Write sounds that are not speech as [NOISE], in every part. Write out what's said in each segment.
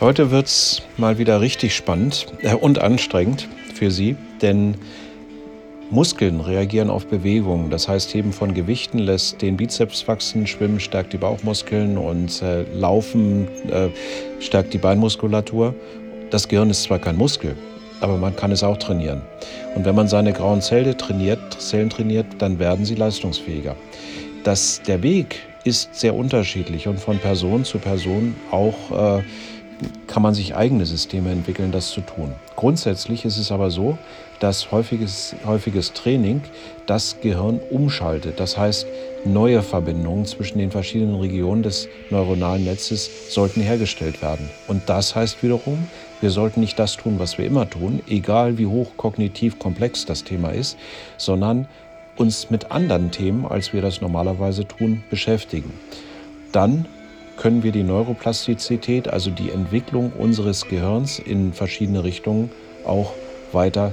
Heute wird es mal wieder richtig spannend äh, und anstrengend für Sie, denn Muskeln reagieren auf Bewegungen. Das heißt, Heben von Gewichten lässt den Bizeps wachsen, Schwimmen stärkt die Bauchmuskeln und äh, Laufen äh, stärkt die Beinmuskulatur. Das Gehirn ist zwar kein Muskel, aber man kann es auch trainieren. Und wenn man seine grauen Zellen trainiert, Zellen trainiert, dann werden sie leistungsfähiger. Das, der Weg ist sehr unterschiedlich und von Person zu Person auch äh, kann man sich eigene Systeme entwickeln, das zu tun. Grundsätzlich ist es aber so, dass häufiges, häufiges Training das Gehirn umschaltet. Das heißt, neue Verbindungen zwischen den verschiedenen Regionen des neuronalen Netzes sollten hergestellt werden. Und das heißt wiederum, wir sollten nicht das tun, was wir immer tun, egal wie hoch kognitiv komplex das Thema ist, sondern uns mit anderen Themen, als wir das normalerweise tun, beschäftigen. Dann können wir die Neuroplastizität, also die Entwicklung unseres Gehirns in verschiedene Richtungen auch weiter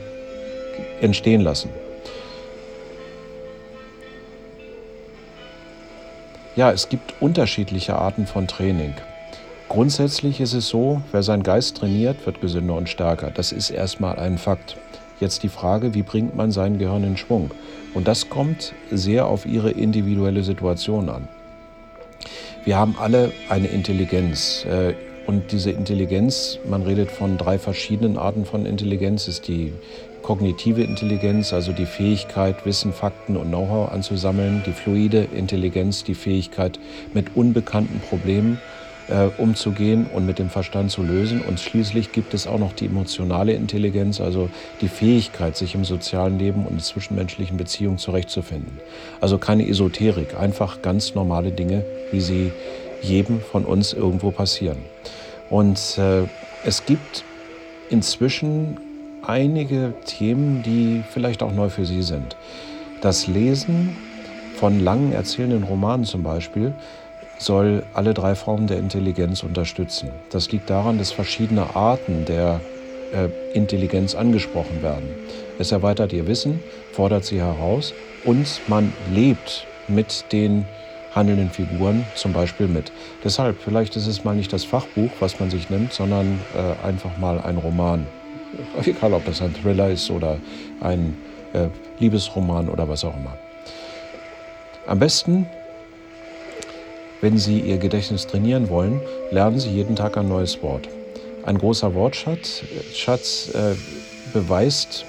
entstehen lassen. Ja, es gibt unterschiedliche Arten von Training. Grundsätzlich ist es so, wer seinen Geist trainiert, wird gesünder und stärker. Das ist erstmal ein Fakt. Jetzt die Frage, wie bringt man sein Gehirn in Schwung? Und das kommt sehr auf Ihre individuelle Situation an. Wir haben alle eine Intelligenz. Äh, und diese Intelligenz, man redet von drei verschiedenen Arten von Intelligenz, ist die kognitive Intelligenz, also die Fähigkeit, Wissen, Fakten und Know-how anzusammeln, die fluide Intelligenz, die Fähigkeit, mit unbekannten Problemen äh, umzugehen und mit dem Verstand zu lösen. Und schließlich gibt es auch noch die emotionale Intelligenz, also die Fähigkeit, sich im sozialen Leben und in zwischenmenschlichen Beziehungen zurechtzufinden. Also keine Esoterik, einfach ganz normale Dinge, wie sie jedem von uns irgendwo passieren. Und äh, es gibt inzwischen einige Themen, die vielleicht auch neu für Sie sind. Das Lesen von langen erzählenden Romanen zum Beispiel soll alle drei Formen der Intelligenz unterstützen. Das liegt daran, dass verschiedene Arten der äh, Intelligenz angesprochen werden. Es erweitert ihr Wissen, fordert sie heraus und man lebt mit den handelnden Figuren zum Beispiel mit. Deshalb, vielleicht ist es mal nicht das Fachbuch, was man sich nimmt, sondern äh, einfach mal ein Roman. [LAUGHS] Egal, ob das ein Thriller ist oder ein äh, Liebesroman oder was auch immer. Am besten wenn Sie Ihr Gedächtnis trainieren wollen, lernen Sie jeden Tag ein neues Wort. Ein großer Wortschatz Schatz, äh, beweist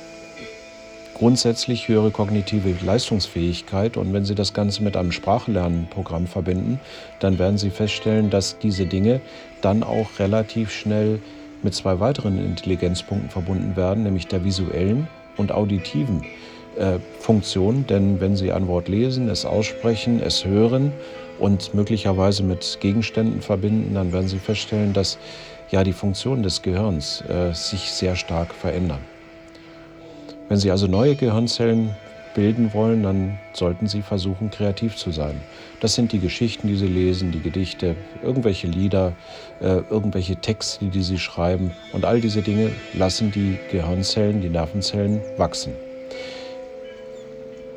grundsätzlich höhere kognitive Leistungsfähigkeit. Und wenn Sie das Ganze mit einem Sprachlernprogramm verbinden, dann werden Sie feststellen, dass diese Dinge dann auch relativ schnell mit zwei weiteren Intelligenzpunkten verbunden werden, nämlich der visuellen und auditiven äh, Funktion. Denn wenn Sie ein Wort lesen, es aussprechen, es hören und möglicherweise mit Gegenständen verbinden, dann werden Sie feststellen, dass ja die Funktionen des Gehirns äh, sich sehr stark verändern. Wenn Sie also neue Gehirnzellen bilden wollen, dann sollten Sie versuchen, kreativ zu sein. Das sind die Geschichten, die Sie lesen, die Gedichte, irgendwelche Lieder, äh, irgendwelche Texte, die Sie schreiben. Und all diese Dinge lassen die Gehirnzellen, die Nervenzellen wachsen.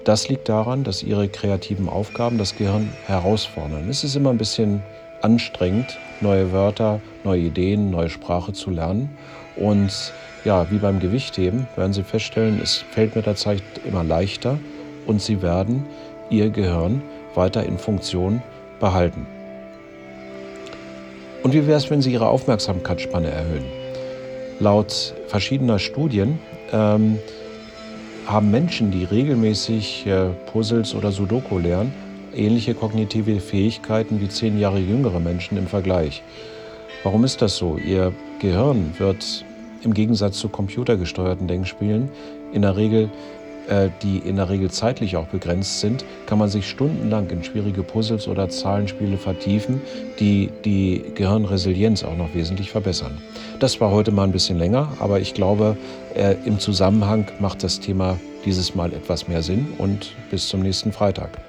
Das liegt daran, dass ihre kreativen Aufgaben das Gehirn herausfordern. Es ist immer ein bisschen anstrengend, neue Wörter, neue Ideen, neue Sprache zu lernen. Und ja, wie beim Gewichtheben werden Sie feststellen, es fällt mit der Zeit immer leichter und Sie werden Ihr Gehirn weiter in Funktion behalten. Und wie wäre es, wenn Sie Ihre Aufmerksamkeitsspanne erhöhen? Laut verschiedener Studien ähm, haben Menschen, die regelmäßig äh, Puzzles oder Sudoku lernen, ähnliche kognitive Fähigkeiten wie zehn Jahre jüngere Menschen im Vergleich. Warum ist das so? Ihr Gehirn wird im Gegensatz zu computergesteuerten Denkspielen in der Regel die in der Regel zeitlich auch begrenzt sind, kann man sich stundenlang in schwierige Puzzles oder Zahlenspiele vertiefen, die die Gehirnresilienz auch noch wesentlich verbessern. Das war heute mal ein bisschen länger, aber ich glaube, äh, im Zusammenhang macht das Thema dieses Mal etwas mehr Sinn und bis zum nächsten Freitag.